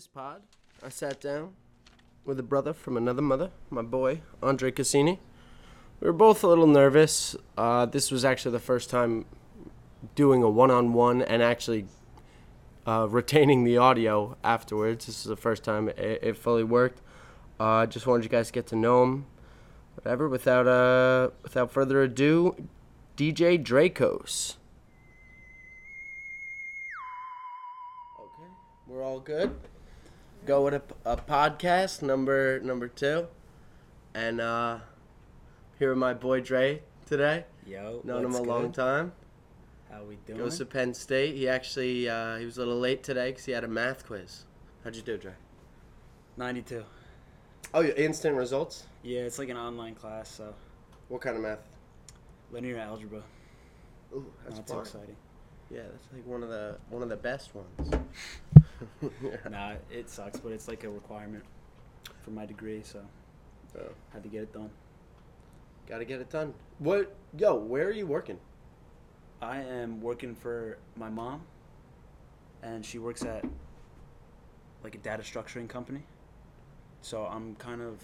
this pod, I sat down with a brother from another mother, my boy, Andre Cassini. We were both a little nervous. Uh, this was actually the first time doing a one on one and actually uh, retaining the audio afterwards. This is the first time it, it fully worked. I uh, just wanted you guys to get to know him. Whatever. Without uh, without further ado, DJ Dracos. Okay, we're all good. Go with a, a podcast number number two, and uh, here with my boy Dre today. Yo, Known him a long time. How we doing? Goes to Penn State. He actually uh, he was a little late today because he had a math quiz. How'd you do, Dre? 92. Oh, yeah, instant results. Yeah, it's like an online class, so What kind of math? linear algebra. Ooh, that's Not fun. too exciting. Yeah, that's like one of the one of the best ones. Yeah. Nah, it sucks, but it's like a requirement for my degree, so Oh, had to get it done. gotta get it done. What? Yo, where are you working? I am working for my mom, and she works at like a data structuring company. So I'm kind of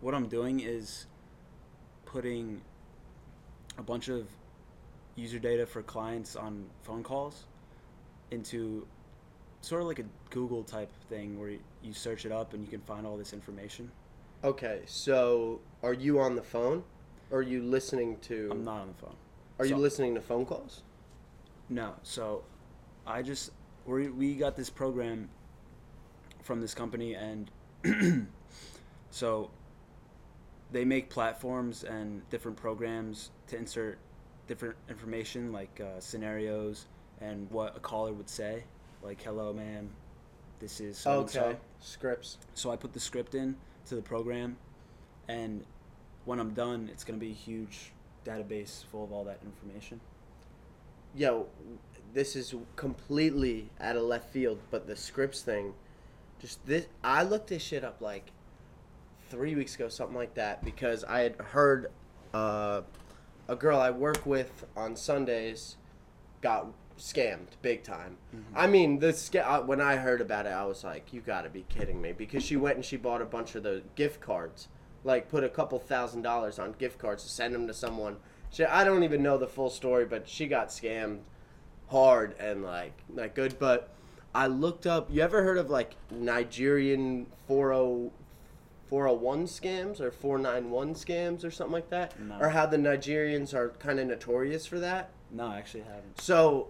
what I'm doing is putting a bunch of user data for clients on phone calls into sort of like a Google type thing where you- you search it up and you can find all this information. Okay, so are you on the phone? Or are you listening to? I'm not on the phone. Are you listening to phone calls? No. So I just we we got this program from this company and so they make platforms and different programs to insert different information like uh, scenarios and what a caller would say like hello ma'am this is so okay, scripts. so I put the script in to the program, and when I'm done, it's gonna be a huge database full of all that information. Yo, this is completely out of left field, but the scripts thing, just this. I looked this shit up like three weeks ago, something like that, because I had heard uh, a girl I work with on Sundays got scammed big time. I mean, the sca- uh, when I heard about it, I was like, "You got to be kidding me!" Because she went and she bought a bunch of the gift cards, like put a couple thousand dollars on gift cards to send them to someone. She, I don't even know the full story, but she got scammed hard and like like good. But I looked up. You ever heard of like Nigerian 40 401 scams or 491 scams or something like that? No. Or how the Nigerians are kind of notorious for that? No, I actually haven't. So,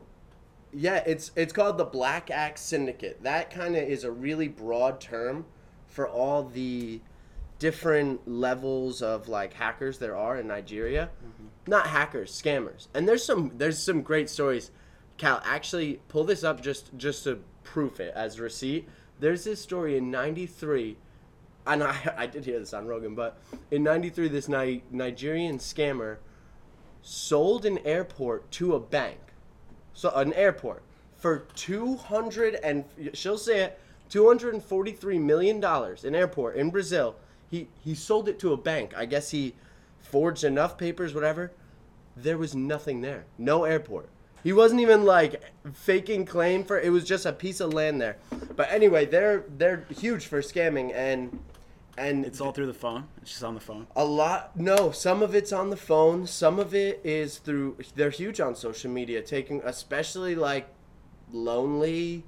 yeah, it's it's called the Black Axe Syndicate. That kind of is a really broad term for all the different levels of like hackers there are in Nigeria. Mm-hmm. Not hackers, scammers. And there's some there's some great stories. Cal, actually pull this up just just to proof it as receipt. There's this story in '93 and I, I did hear this on Rogan, but in '93, this Ni- Nigerian scammer sold an airport to a bank, so an airport for two hundred and she'll say it, two hundred and forty-three million dollars. An airport in Brazil. He he sold it to a bank. I guess he forged enough papers, whatever. There was nothing there. No airport. He wasn't even like faking claim for it was just a piece of land there. But anyway, they're they're huge for scamming and and It's all through the phone. It's just on the phone. a lot no, some of it's on the phone, some of it is through they're huge on social media, taking especially like lonely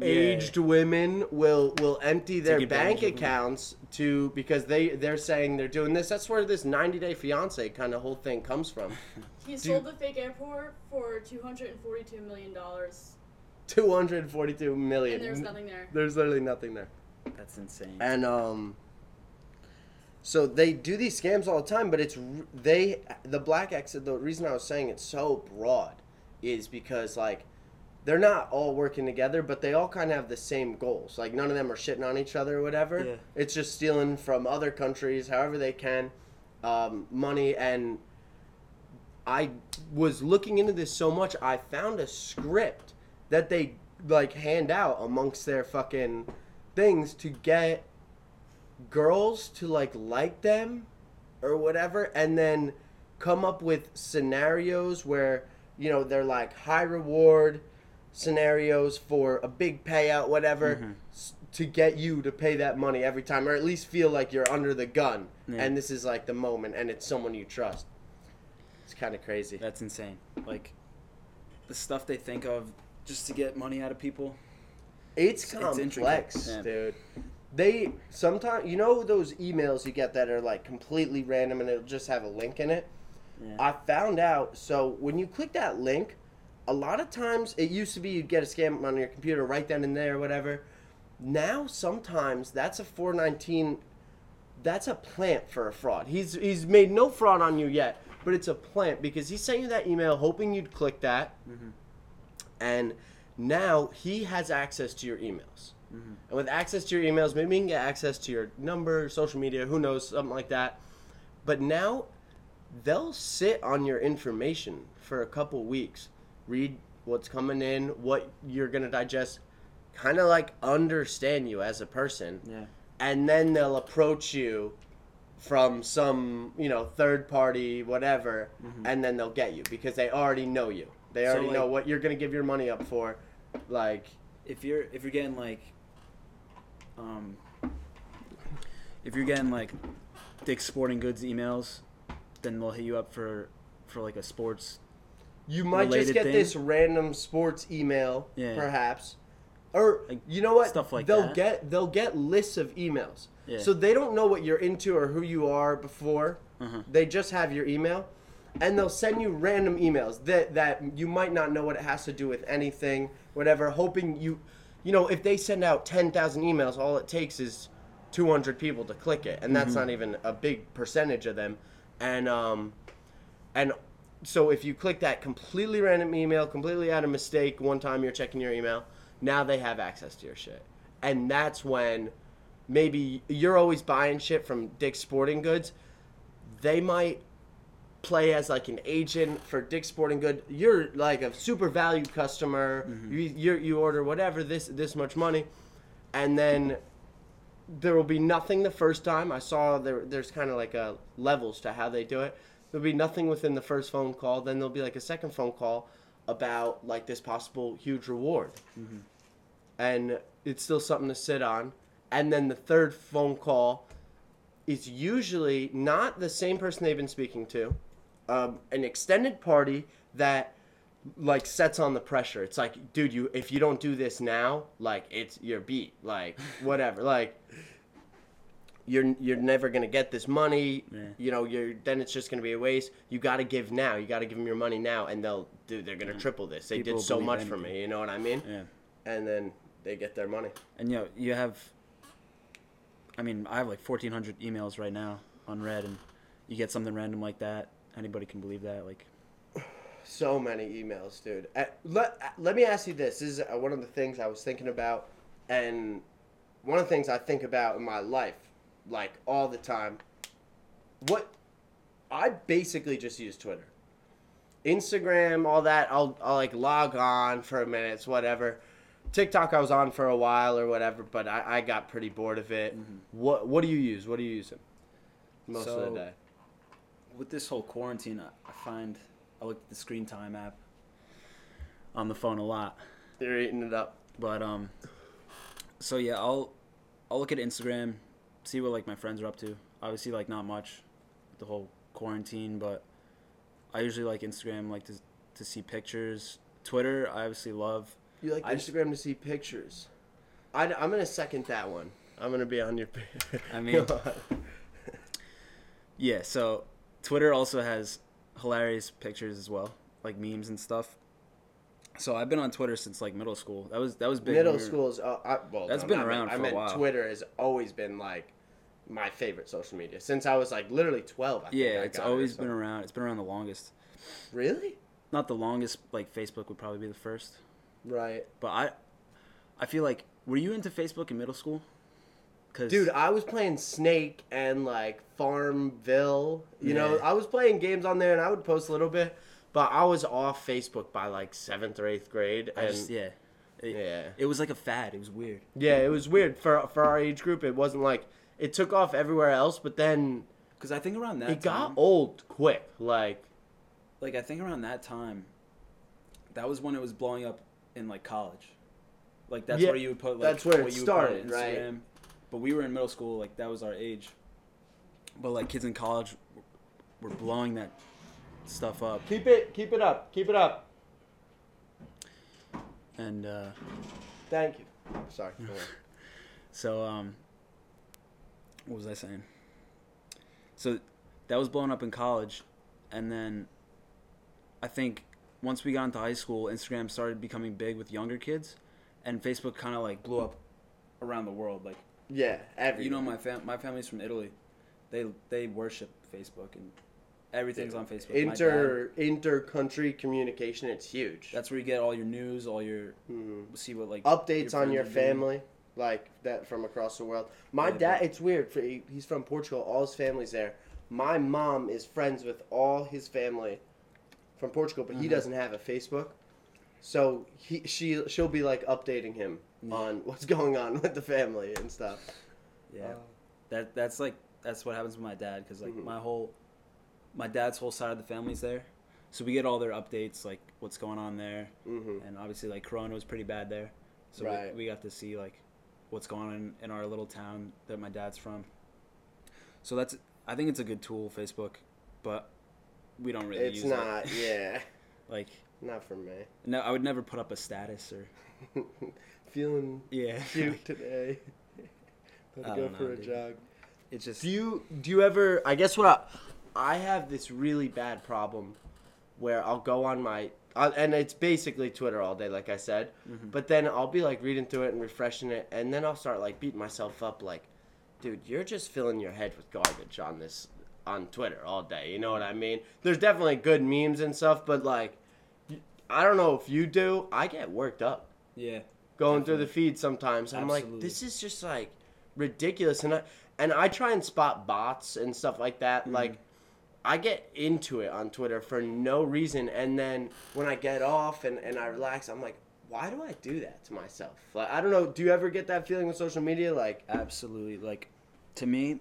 aged women will will empty their Take bank advantage of them. accounts to because they they're saying they're doing this. That's where this 90 day fiance kind of whole thing comes from. He sold the fake airport for two hundred and forty-two million dollars, 242 million. and there's nothing there. There's literally nothing there. That's insane. And um so they do these scams all the time, but it's they the black exit. the reason I was saying it's so broad is because like they're not all working together, but they all kind of have the same goals. Like none of them are shitting on each other or whatever. Yeah. It's just stealing from other countries however they can um, money and I was looking into this so much I found a script that they like hand out amongst their fucking things to get girls to like like them or whatever and then come up with scenarios where you know they're like high reward scenarios for a big payout, whatever, Mhm. to get you to pay that money every time, or at least feel like you're under the gun, Yeah. and this is like the moment, and it's someone you trust. It's kind of crazy. That's insane. Like the stuff they think of just to get money out of people. It's complex, intricate, dude. They sometimes, you know, those emails you get that are like completely random and it'll just have a link in it. Yeah. I found out. So when you click that link, a lot of times it used to be you'd get a scam on your computer right then and there, or whatever. Now sometimes that's a 419. That's a plant for a fraud. He's he's made no fraud on you yet, but it's a plant because he sent you that email hoping you'd click that, Mhm. and now he has access to your emails. Mhm. And with access to your emails, maybe he can get access to your number, social media, who knows, something like that. But now they'll sit on your information for a couple weeks, read what's coming in, what you're going to digest, kind of like understand you as a person. Yeah. And then they'll approach you from some, you know, third party, whatever, Mhm. and then they'll get you because they already know you. They So, already know what you're going to give your money up for. Like, if you're if you're getting like um if you're getting like Dick's Sporting Goods emails, then they'll hit you up for for like a sports You might just get thing. this random sports email, Yeah. perhaps, or Like, you know what? stuff like they'll that. get they'll get lists of emails, Yeah. so they don't know what you're into or who you are before. uh-huh. They just have your email, and they'll send you random emails that that you might not know what it has to do with anything, whatever. Hoping you, you know, if they send out ten thousand emails, all it takes is two hundred people to click it, and that's Mm-hmm. not even a big percentage of them, and um, and so if you click that completely random email, completely out of mistake, one time you're checking your email, now they have access to your shit. And that's when maybe you're always buying shit from Dick's Sporting Goods. They might play as like an agent for Dick Sporting Good. You're like a super valued customer. Mm-hmm. You you you order whatever this this much money, and then there will be nothing the first time. I saw there there's kind of like a levels to how they do it. There'll be nothing within the first phone call. Then there'll be like a second phone call about like this possible huge reward, mm-hmm. and it's still something to sit on. And then the third phone call is usually not the same person they've been speaking to, um, an extended party that like sets on the pressure. It's like, dude, you if you don't do this now, like it's your beat, like whatever, like you're you're never gonna get this money. Yeah. You know, you're then it's just gonna be a waste. You got to give now. You got to give them your money now, and they'll do. They're gonna triple this. They People did so much for me. You know what I mean? Yeah. And then they get their money. And you know, you have I mean, I have like 1400 emails right now on red and you get something random like that. Anybody can believe that like So many emails, dude. Uh, let, uh, let me ask you this. This is uh, one of the things I was thinking about, and one of the things I think about in my life, like all the time. What I basically just use Twitter, Instagram, all that. I'll, I'll like log on for a minute, it's whatever. TikTok, I was on for a while or whatever, but I, I got pretty bored of it. What What do you use? What are you using most of the day? With this whole quarantine, I, I find I look at the screen time app on the phone a lot. You're eating it up. But um so yeah, I'll I'll look at Instagram, see what like my friends are up to. Obviously like not much the whole quarantine, but I usually like Instagram like to to see pictures. Twitter, I obviously love. You like I- Instagram to see pictures. I, I, am gonna second that one. I'm gonna be on your. I mean- Yeah, so Twitter also has hilarious pictures as well, like memes and stuff. So I've been on Twitter since like middle school. That was that was big. middle school is. Uh, I, well, That's no, been around I a meant. Twitter has always been like my favorite social media since I was like literally 12. I think Yeah, it's it always been around. It's been around the longest. Really? Not the longest. Like Facebook would probably be the first. Right. But I, I feel like were you into Facebook in middle school? Cause Dude, I was playing Snake and like Farmville. You know, I was playing games on there and I would post a little bit, but I was off Facebook by like seventh or eighth grade. And just, yeah, it, yeah. it was like a fad. It was weird. Yeah, it was weird for for our age group. It wasn't like it took off everywhere else, but then Cause I think around that it got old quick. Like like I think around that time, that was when it was blowing up in like college. Like that's Yeah, where you would put like that's where it you would put on started, right? But we were in middle school, like that was our age. But like kids in college were blowing that stuff up, Keep it, keep it up, keep it up. and uh, Thank you. Sorry. So, um, what was I saying? So, that was blown up in college, and then I think once we got into high school, Instagram started becoming big with younger kids, and Facebook kind of like blew up around the world. Like, Yeah, every you know, my fam- my family's from Italy, they they worship Facebook and everything's on Facebook. Inter inter country communication. It's huge. that's where you get all your news, all your Mhm. see what like updates on your are doing. family, like that from across the world. My Yeah, dad, it's weird. For he- he's from Portugal. All his family's there. My mom is friends with all his family from Portugal, but he Mhm. doesn't have a Facebook. So he she she'll be like updating him Yeah. on what's going on with the family and stuff. Yeah, Uh, that that's like that's what happens with my dad because like Mhm. my whole my dad's whole side of the family's there, so we get all their updates like what's going on there, mhm. and obviously like Corona was pretty bad there, so Right. we, we got to see like what's going on in, in our little town that my dad's from. So that's I think it's a good tool Facebook, but we don't really It's use not. it. It's not, yeah, like not for me. no, I would never put up a status or Feeling yeah. cute today. Let's I go don't for a dude. jog. It's just Do you do you ever? I guess what I, I have this really bad problem where I'll go on my uh, and it's basically Twitter all day, like I said. Mhm. But then I'll be like reading through it and refreshing it, and then I'll start like beating myself up, like, dude, you're just filling your head with garbage on this on Twitter all day. You know what I mean? There's definitely good memes and stuff, but like, I don't know if you do. I get worked up yeah. going through the feed sometimes. I'm like, this is just like ridiculous, and I and I try and spot bots and stuff like that. Mhm. Like, I get into it on Twitter for no reason, and then when I get off and and I relax, I'm like, why do I do that to myself? Like, I don't know. Do you ever get that feeling with social media? Like, Absolutely. Like to me,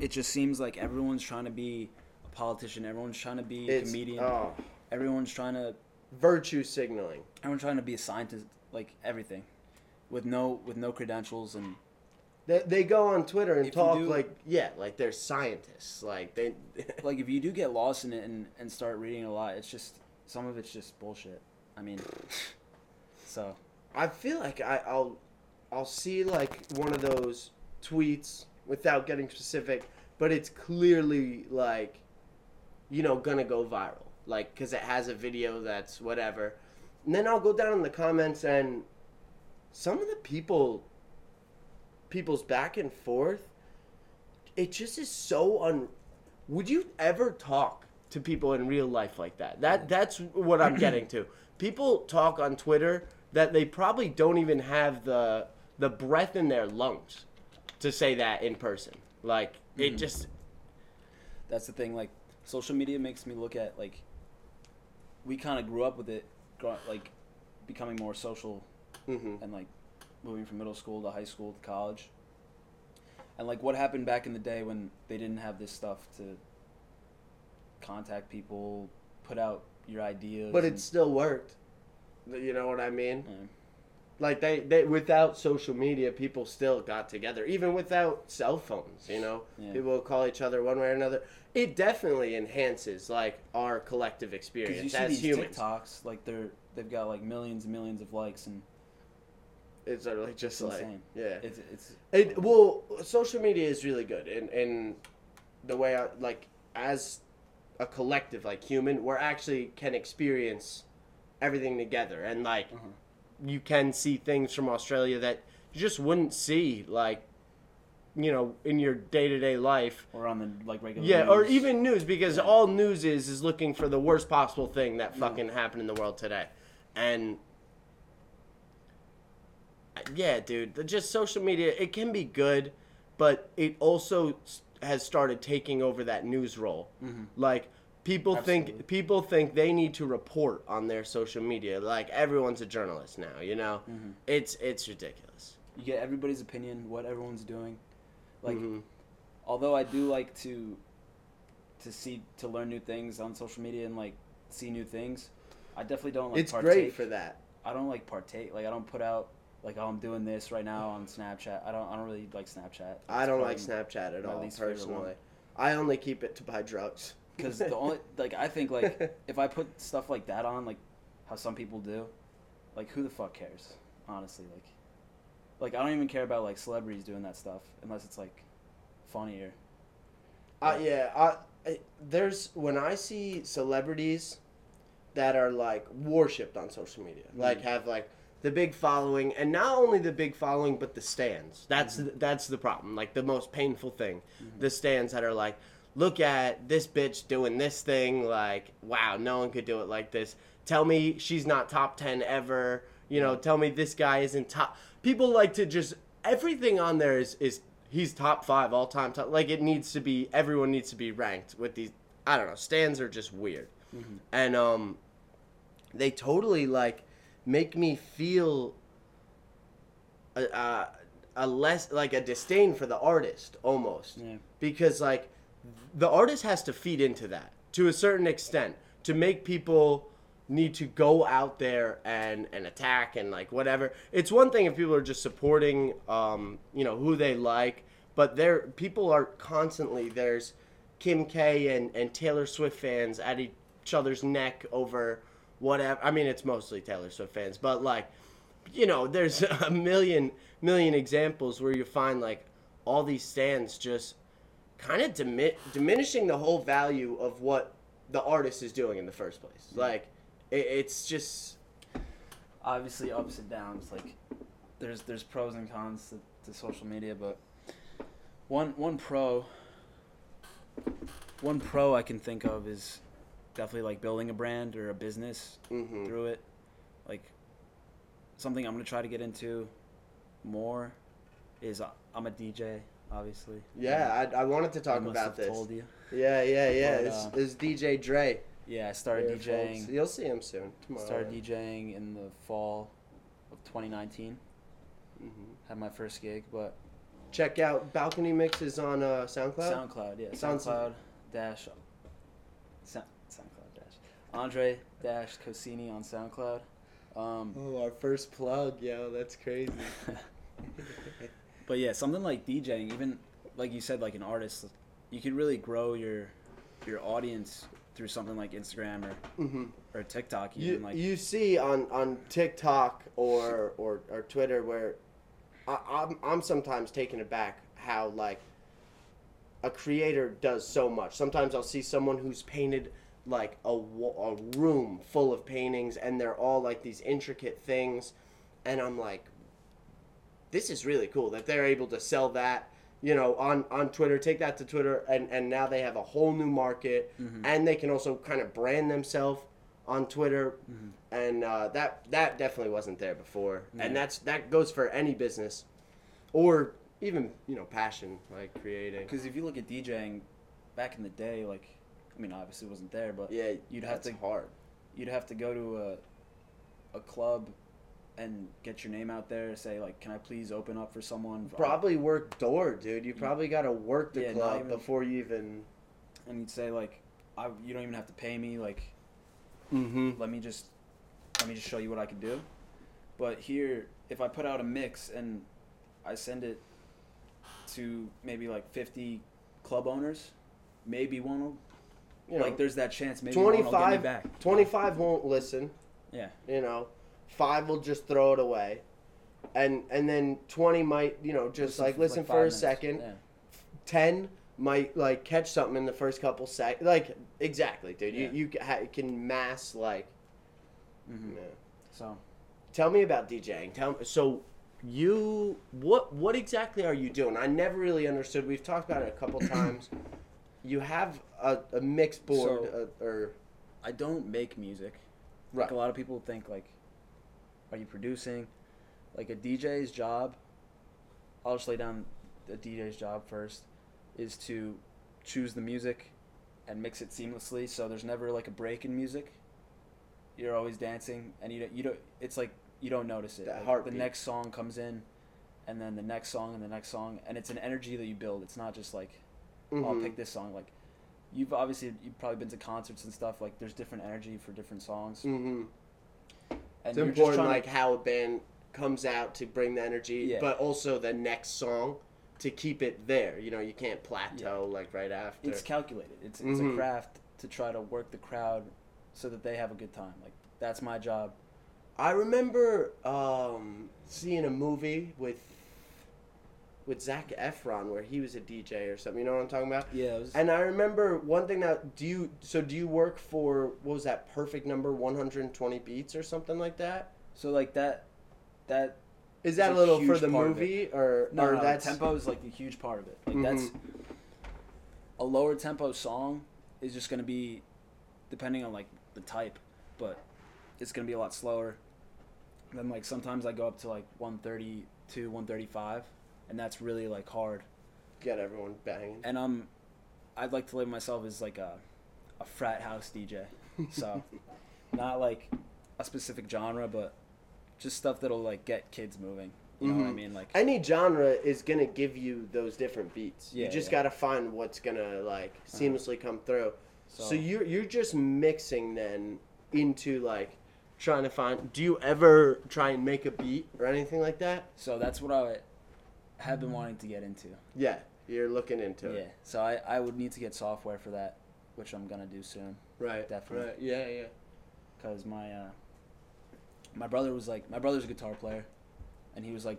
it just seems like everyone's trying to be a politician. Everyone's trying to be a comedian. oh, Everyone's trying to virtue signaling. everyone's trying to be a scientist. Like everything, with no with no credentials and They, they go on Twitter and If you talk do- like yeah, like they're scientists. Like they. like if you do get lost in it and, and start reading a lot, it's just some of it's just bullshit. I mean, so I feel like I, I'll I'll see like one of those tweets without getting specific, but it's clearly like you know gonna go viral, like because it has a video that's whatever. And then I'll go down in the comments and some of the people people's back and forth it just is so un would you ever talk to people in real life like that that that's what i'm getting to people talk on twitter that they probably don't even have the the breath in their lungs to say that in person like it Mhm. just that's the thing. Like social media makes me look at like we kind of grew up with it, like becoming more social mhm. and like moving from middle school to high school to college. And like what happened back in the day when they didn't have this stuff to contact people, put out your ideas. but it still worked you know what i mean Yeah. like they, they without social media people still got together even without cell phones you know Yeah. people will call each other one way or another it definitely enhances like our collective experience you see as these humans TikToks, like they're they've got like millions and millions of likes, and it's like just It's like insane. yeah it's it's it well social media is really good and and the way I, like as a collective like human we're actually can experience everything together and like uh-huh. you can see things from Australia that you just wouldn't see like you know in your day-to-day life or on the like regular. yeah or even news because Yeah. all news is is looking for the worst possible thing that fucking happened in the world today and yeah dude just social media it can be good but it also has started taking over that news role Mhm. like people Absolutely. think people think they need to report on their social media like everyone's a journalist now you know Mhm. it's it's ridiculous you get everybody's opinion, what everyone's doing. Like Mhm. although I do like to to see to learn new things on social media and like see new things, I definitely don't like it's partake. great for that I don't like partake. Like I don't put out like oh I'm doing this right now on Snapchat. I don't I don't really like Snapchat. I don't like Snapchat at all least favorite one. personally. I only keep it to buy drugs. because the only like I think like if I put stuff like that on like how some people do, like who the fuck cares? Honestly, like like I don't even care about like celebrities doing that stuff unless it's like funnier. Uh, yeah, I, I, there's when I see celebrities that are like worshipped on social media, mm-hmm. like have like the big following, and not only the big following, but the stands. That's mm-hmm. that's the problem. Like the most painful thing, mm-hmm. the stands that are like, look at this bitch doing this thing. Like, wow, no one could do it like this. Tell me she's not top ten ever. You know, tell me this guy isn't top. People like to just everything on there is is he's top five all time. Top like it needs to be. Everyone needs to be ranked with these. I don't know. Stands are just weird, and um, they totally like make me feel a, a, a less like a disdain for the artist almost Yeah. because like the artist has to feed into that to a certain extent to make people need to go out there and and attack and like whatever it's one thing if people are just supporting um you know who they like but there people are constantly there's kim k and and taylor swift fans at each other's neck over whatever i mean it's mostly taylor swift fans but like you know, there's a million million examples where you find like all these stands just kind of dimi- diminishing the whole value of what the artist is doing in the first place. Like, it, it's just Obviously ups and downs. Like there's there's pros and cons to, to social media, but one one pro one pro I can think of is definitely like building a brand or a business mhm. through it. Like something I'm gonna try to get into more is uh, I'm a DJ, obviously. yeah. I, I wanted to I talk must about have this. Told you. Yeah, yeah, yeah. But, it's, uh, it's DJ Dre. Yeah, I started here, DJing. folks. You'll see him soon tomorrow. Started DJing in the fall of 2019. Mhm. Had my first gig, but Check out Balcony Mixes on uh, SoundCloud. SoundCloud, yeah, SoundCloud dash, Sound, SoundCloud dash, Andre dash Cosini on SoundCloud. Um, oh, our first plug, yo. That's crazy. but yeah, something like DJing, even like you said, like an artist, you could really grow your your audience through something like Instagram or, hmm or TikTok. Even You, like you see on, on TikTok or, or, or Twitter where I, I'm, I'm sometimes taken aback how like a creator does so much. Sometimes I'll see someone who's painted like a, a room full of paintings and they're all like these intricate things and I'm like this is really cool that they're able to sell that you know on on Twitter take that to Twitter and and now they have a whole new market Mhm. and they can also kind of brand themselves on Twitter Mhm. and uh, that that definitely wasn't there before Yeah. and that's that goes for any business or even you know passion like creating Because if you look at DJing, back in the day, like, I mean, obviously it wasn't there, but yeah you'd have to- hard you'd have to go to a a club and get your name out there. Say like, can I please open up for someone? probably work door dude you probably got to work the Yeah, club even- before you even And you'd say like, I you don't even have to pay me. Like, mm-hmm. let me just let me just show you what I can do. But here, if I put out a mix and I send it to maybe like fifty club owners, maybe one will you know, like. There's that chance. Maybe one will give me 25 back. 25 won't listen Yeah. you know five will just throw it away and and then 20 might you know just like listen five for a minutes. second Yeah. 10 might like catch something in the first couple sec like exactly dude Yeah. you you ha- can mass like hmm yeah. So tell me about djing tell me so you what what exactly are you doing i never really understood we've talked about it a couple times you have a, a mix board So- uh, or I don't make music. Like a lot of people think like, are you producing? Like a DJ's job. I'll just lay down the DJ's job first, is to choose the music, and mix it seamlessly. So there's never like a break in music. You're always dancing, and you don't, you don't. It's like you don't notice it. That Like, heartbeat. The next song comes in, and then the next song and the next song, and it's an energy that you build. It's not just like oh, I'll pick this song. Like, you've obviously you've probably been to concerts and stuff. Like, there's different energy for different songs, Mhm. And It's important, like to, how a band comes out to bring the energy, Yeah. but also the next song to keep it there. You know, you can't plateau like right after. it's calculated. It's it's Mhm. a craft to try to work the crowd so that they have a good time. Like that's my job. I remember um, seeing a movie with with Zac Efron where he was a DJ or something. You know what I'm talking about? Yeah, it was, And I remember one thing that do you so do you work for what was that perfect number 120 beats or something like that? so like that that Is that a little for the movie or no, or no, that's tempo is like a huge part of it. Like Mhm. that's a lower tempo song is just gonna be depending on like the type, but it's gonna be a lot slower. Then like sometimes I go up to like 132, 135, and that's really like hard. get everyone banging? And um, I'd like to label myself as like a a frat house DJ. So not like a specific genre, but just stuff that'll like get kids moving. You know what I Mhm. mean? Like Any genre is gonna give you those different beats. Yeah, you just yeah. gotta find what's gonna like seamlessly come through. So, so, you're you're just mixing then into like trying to find. Do you ever try and make a beat or anything like that? so that's what I have been wanting to get into. Yeah, you're looking into Yeah. it. So I, I would need to get software for that, which I'm gonna do soon. Right. Definitely. Right. Yeah. Yeah. Cause my uh, my brother was like, my brother's a guitar player, and he was like,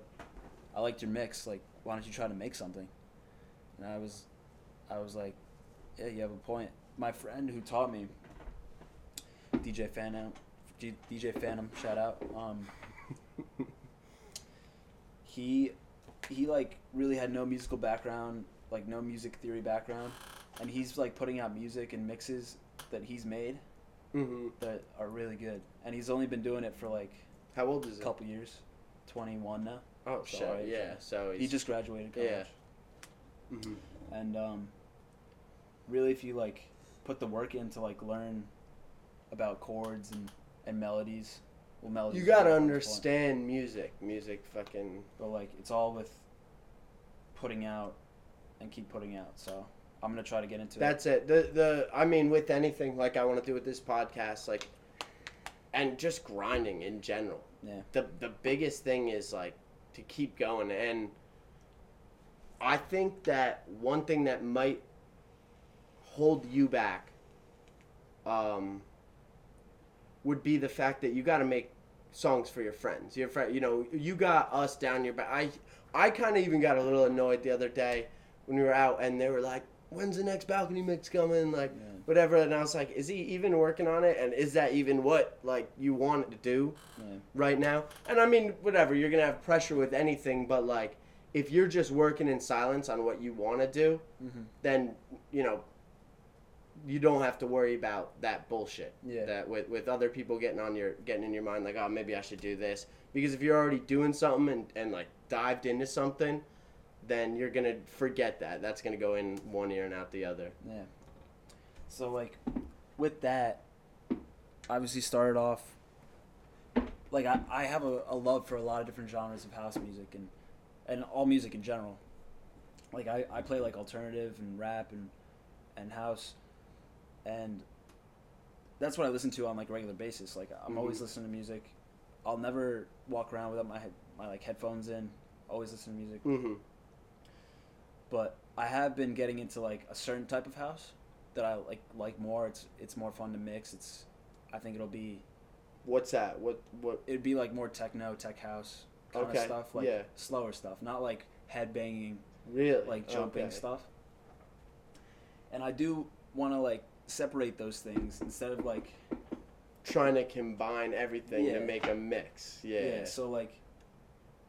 I liked your mix. Like, why don't you try to make something? And I was, I was like, yeah, you have a point. My friend who taught me, DJ Phantom, DJ Phantom, shout out. Um, he, he like really had no musical background, like no music theory background, and he's like putting out music and mixes that he's made Mm-hmm. that are really good. And he's only been doing it for like How old is a it? couple years. 21 now. Oh So, shit. right, Yeah. yeah. So He just graduated college. Yeah. hmm And um, really, if you like put the work in to like learn about chords and, and melodies, well, melodies. You gotta understand music. Music, fucking. point, But like, it's all with putting out and keep putting out. So I'm gonna try to get into it. That's it. The the I mean, with anything like I want to do with this podcast, like, and just grinding in general. Yeah. The the biggest thing is like to keep going, and I think that one thing that might hold you back, um, would be the fact that you got to make songs for your friends. Your friend, you know, you got us down your back. I I kind of even got a little annoyed the other day when we were out, and they were like, "When's the next balcony mix coming?" Like Yeah. whatever. And I was like, "Is he even working on it? And is that even what like you want to do Yeah. right now?" And I mean, whatever. You're gonna have pressure with anything, but like if you're just working in silence on what you want to do, Mhm. then you know you don't have to worry about that bullshit. Yeah. That with with other people getting on your getting in your mind like, oh, maybe I should do this. Because if you're already doing something and, and like dived into something, then you're gonna forget that. That's gonna go in one ear and out the other. Yeah. So like, with that, obviously started off. Like I, I have a, a love for a lot of different genres of house music and, and all music in general. Like I, I play like alternative and rap and, and house, and that's what I listen to on like a regular basis. Like I'm always Mhm. listening to music. I'll never walk around without my head, my like headphones in. Always listen to music Mm-hmm. but I have been getting into like a certain type of house that I like like more. It's it's more fun to mix. It's I think it'll be What's that? What what? it'd be like more techno, tech house kind Okay, of stuff, like yeah. slower stuff, not like head banging, Really? like jumping Okay. stuff. And I do want to like separate those things instead of like Trying to combine everything to make a mix. Yeah. yeah. So like,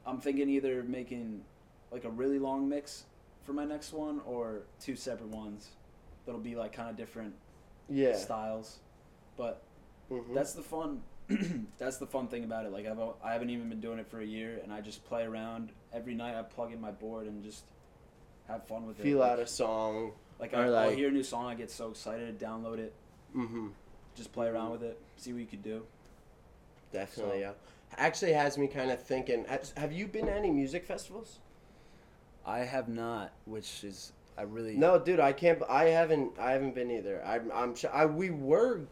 I'm thinking either making like a really long mix for my next one or two separate ones that'll be like kind of different Yeah. styles. But Mhm. that's the fun. that's the fun thing about it. Like I've I haven't even been doing it for a year, and I just play around every night. I plug in my board and just have fun with it. feel like, out a song. Like or I, I'll hear a new song, I get so excited, download it, Mm-hmm. just play around with it, see what you could do. Definitely. So- Yeah. Actually, has me kind of thinking. Have you been to any music festivals? I have not, which is I really No, dude, I can't. I haven't. I haven't been either. I'm. I'm. I, we were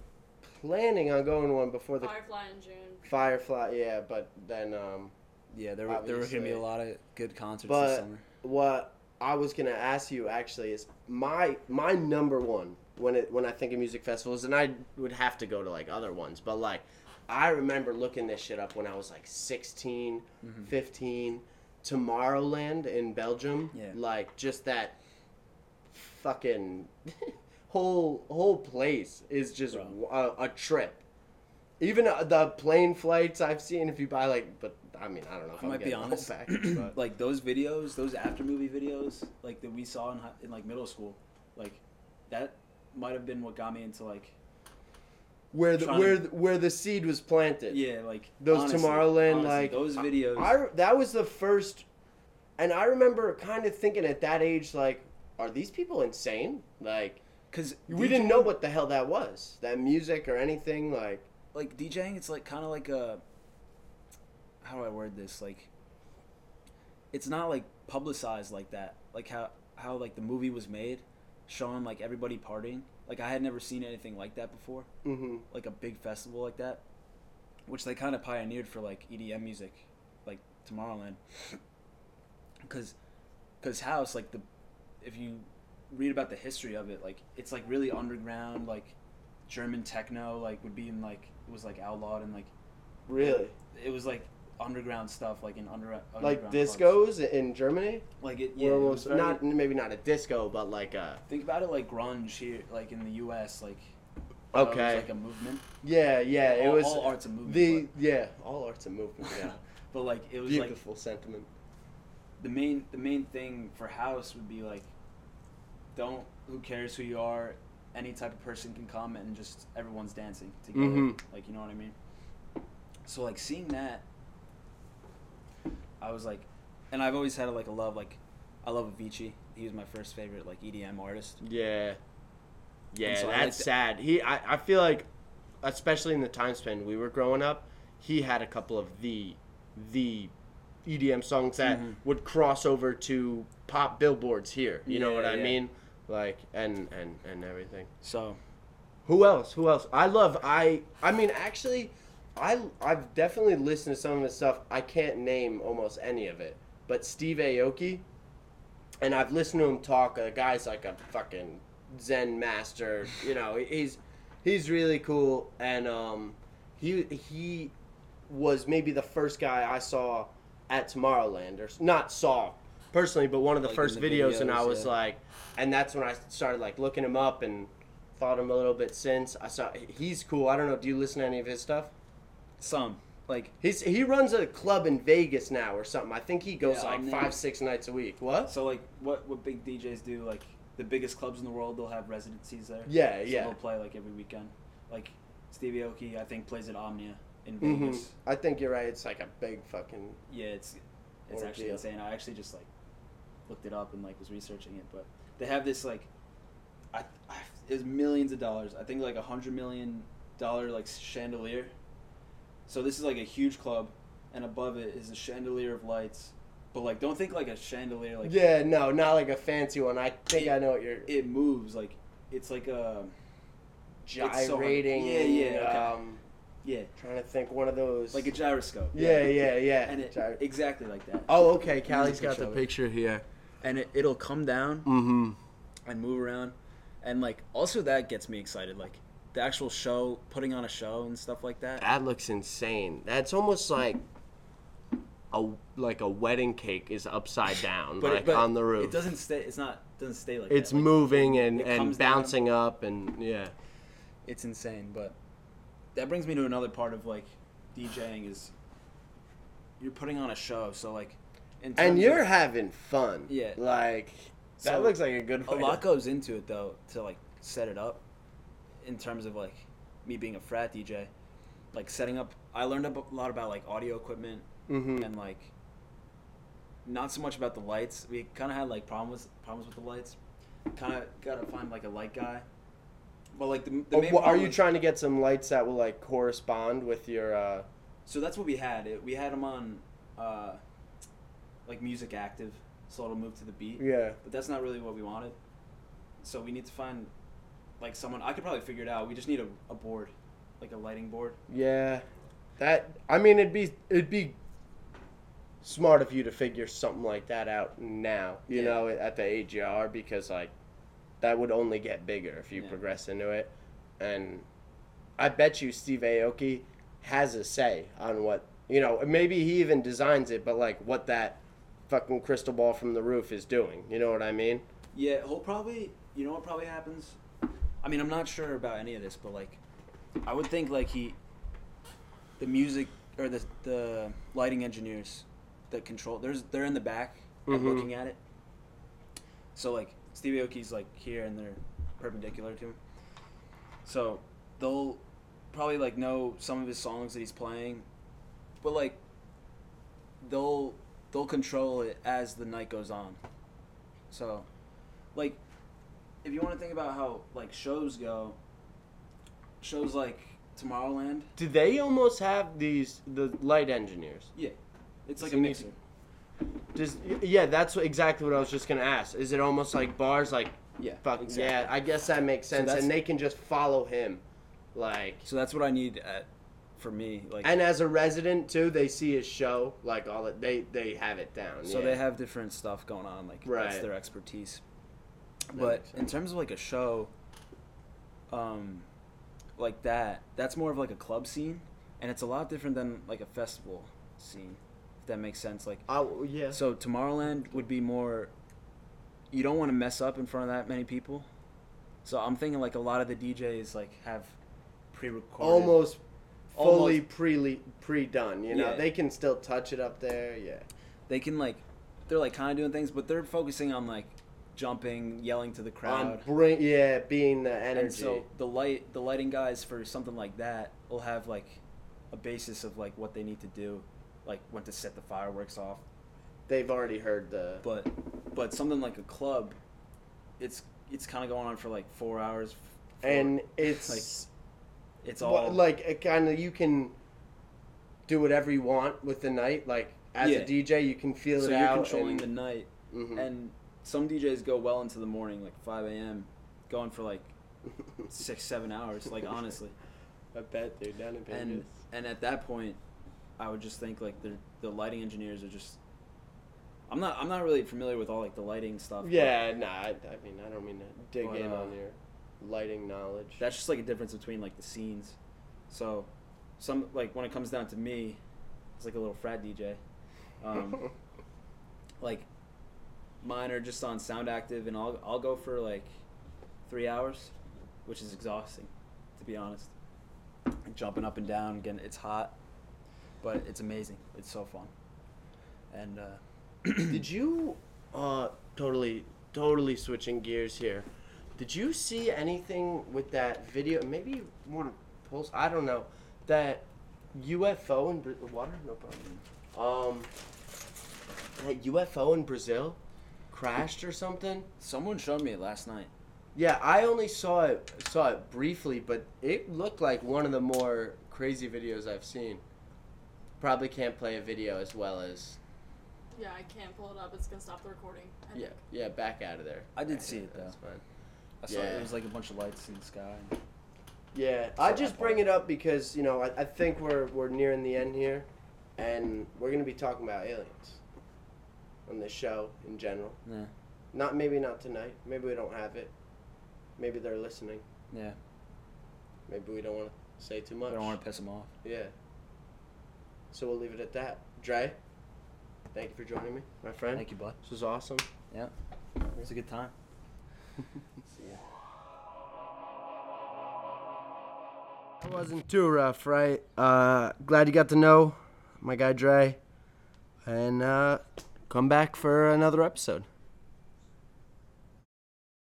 planning on going to one before the Firefly in June. Firefly. Yeah, but then um, Yeah, there were there were gonna be a lot of good concerts But- this summer. what I was gonna ask you actually is my my number one when it when I think of music festivals, and I would have to go to like other ones, but like I remember looking this shit up when I was like 16, Mm-hmm. 15. Tomorrowland in Belgium, Yeah. like just that fucking whole whole place is just a, a trip. Even uh, the plane flights I've seen, if you buy like, but I mean, I don't know if I I'm might be getting the honest. package, but- like those videos, those after movie videos, like that we saw in, in like middle school, like that might have been what got me into like where the where to- where the seed was planted. yeah like Those honestly- Tomorrowland honestly, like those videos. I, that was the first, and I remember kind of thinking at that age like, are these people insane? Like Because we didn't know what the hell that was, that music or anything. Like like DJing. It's like kind of like a how do I word this? Like it's not like publicized like that. Like how how like the movie was made, showing like everybody partying. Like I had never seen anything like that before. hmm like a big festival like that, which they kind of pioneered for like EDM music, like Tomorrowland. Because, because house like the, if you read about the history of it, like it's like really underground, like German techno, like would be in like it was like outlawed and like really, it was like underground stuff, like in under like underground clubs. discos in Germany. Like it, Yeah, yeah, it not maybe not a disco, but like a Think about it like grunge here, like in the U.S. Like okay, like a movement. yeah, yeah. It all, was all art's a movement. the but, yeah, all arts and movement. Yeah, but like it was like beautiful sentiment. the main the main thing for house would be like don't who cares who you are any type of person can come and just everyone's dancing together Mhm. like you know what i mean so like seeing that i was like and i've always had like a love like i love avicii he was my first favorite like edm artist Yeah. Yeah, so that's sad. He I, I feel like especially in the time span we were growing up, he had a couple of the the EDM songs that Mhm. would cross over to pop billboards here. You know Yeah, what I yeah. mean? Like and and and everything. so Who else? Who else? I love I I mean actually I I've definitely listened to some of his stuff. I can't name almost any of it. But Steve Aoki and I've listened to him talk. The guy's like a fucking Zen master. You know, he's he's really cool and um he he was maybe the first guy I saw at Tomorrowland or not saw personally, but one of the Like first the videos, and I was yeah. like, and that's when I started like looking him up and thought him a little bit since. I saw he's cool. I don't know. Do you listen to any of his stuff? Some like He's he runs a club in Vegas now or something. I think he goes Yeah, like Omnia. five six nights a week. What? so like what what big djs do like the biggest clubs in the world they'll have residencies there Yeah, So yeah. they'll play like every weekend. Like Stevie Aoki, I think plays at Omnia in hmm Vegas. I think you're right. It's like a big fucking. Yeah, it's it's actually insane. I actually just like looked it up and like was researching it, but they have this like, I, I it was millions of dollars. I think like a hundred million dollar like chandelier. So this is like a huge club, and above it is a chandelier of lights. But like, don't think like a chandelier like yeah, no, not like a fancy one. I think It- I know what you're it moves like it's like a it's so- Yeah, yeah, okay. Um, yeah trying to think one of those. like a gyroscope. Yeah, yeah, yeah. and it Gyro- exactly like that. oh, okay. Callie's got the picture here. and it, it'll come down Mm-hmm. and move around and like also that gets me excited like the actual show putting on a show and stuff like that That looks insane. That's almost like a like a wedding cake is upside down, but, like but on the roof. it doesn't stay it's not doesn't stay like it's that. Like, moving and, and comes down. bouncing up and yeah. it's insane but that brings me to another part of like djing is you're putting on a show so like And you're of- having fun. Yeah. Like that So, looks like a good a lot to- goes into it though to like set it up in terms of like me being a frat dj like setting up i learned a lot about like audio equipment Mhm. and like not so much about the lights we kind of had like problems problems with the lights kind of gotta find like a light guy but like the, the Oh, wha- are you trying to get some lights that will like correspond with your uh so that's what we had it, we had them on uh like music active so it'll move to the beat yeah. but that's not really what we wanted. So we need to find like someone. I could probably figure it out. We just need a, a board, like a lighting board. Yeah, that I mean it'd be it'd be smart of you to figure something like that out now. You Yeah. know, at the age you are, because like that would only get bigger if you Yeah. progress into it, and I bet you Steve Aoki has a say on what you know. Maybe he even designs it, but like what that fucking crystal ball from the roof is doing. You know what I mean? Yeah, he'll probably. You know what probably happens? I mean, I'm not sure about any of this, but like, I would think like he, the music or the the lighting engineers that control. There's they're in the back Mhm. looking at it. So like Steve Aoki's like here and they're perpendicular to him. So they'll probably like know some of his songs that he's playing, but like they'll they'll control it as the night goes on. So, like, if you want to think about how like shows go, shows like Tomorrowland, Do they almost have these the light engineers? yeah, it's like So a mixer. Does yeah, that's what, exactly what I was just gonna ask. Is it almost like bars? Like Yeah, fuck exactly. yeah, I guess that makes sense, that's- and they can just follow him, like. So that's what I need at for me. Like, And as a resident too, they see his show, like all it, they they have it down. so yeah. they have different stuff going on. Like that's Right. their expertise. That but in terms of like a show, um, like that, that's more of like a club scene, and it's a lot different than like a festival scene. If that makes sense. Like Oh yeah. So Tomorrowland would be more. You don't want to mess up in front of that many people, so I'm thinking like a lot of the DJs like have pre-recorded. almost fully Almost. pre pre done. You know, Yeah. they can still touch it up there. Yeah. They can like, they're like kind of doing things, but they're focusing on like jumping, yelling to the crowd. bring yeah, being the energy. and so the light, the lighting guys for something like that will have like a basis of like what they need to do, like when to set the fireworks off. They've already heard the. But, but something like a club, it's it's kind of going on for like four hours. for- and it's like It's all like it kind of you can do whatever you want with the night. Like as Yeah. a DJ, you can feel so it you're out. controlling and, the night, Mhm. and some DJs go well into the morning, like 5 a.m., going for like six, seven hours. Like honestly, I bet they're down in Vegas. and and at that point, I would just think like the the lighting engineers are just. I'm not I'm not really familiar with all like the lighting stuff. but yeah, nah. I, I mean, I don't mean to dig But, in uh, on your lighting knowledge. that's just like a difference between like the scenes. So, some like when it comes down to me, it's like a little frat DJ. Um, like mine are just on sound active and I'll I'll go for like three hours, which is exhausting, to be honest. Jumping up and down, again, it's hot, but it's amazing. It's so fun. And uh, Did you uh totally totally switching gears here? Did you see anything with that video? Maybe you want to post. I don't know that UFO in Bra- water. No problem. Um, that UFO in Brazil crashed or something. someone showed me it last night. Yeah, I only saw it saw it briefly, but it looked like one of the more crazy videos I've seen. Probably can't play a video as well as Yeah, I can't pull it up. It's gonna stop the recording. I yeah think. yeah back out of there. I did Back see it, though. That's fine. I saw Yeah. it was like a bunch of lights in the sky. Yeah, I I just bring it up because you know I, I think we're we're nearing the end here, and we're gonna be talking about aliens on this show in general. Yeah. Not maybe not tonight. Maybe we don't have it. Maybe they're listening. Yeah. Maybe we don't want to say too I much. don't want to piss them off. Yeah. So we'll leave it at that. Dre, thank you for joining me, my friend. Thank you, bud. This was awesome. Yeah. It's a good time. That wasn't too rough, right? Uh, glad you got to know my guy Dre, and uh, come back for another episode.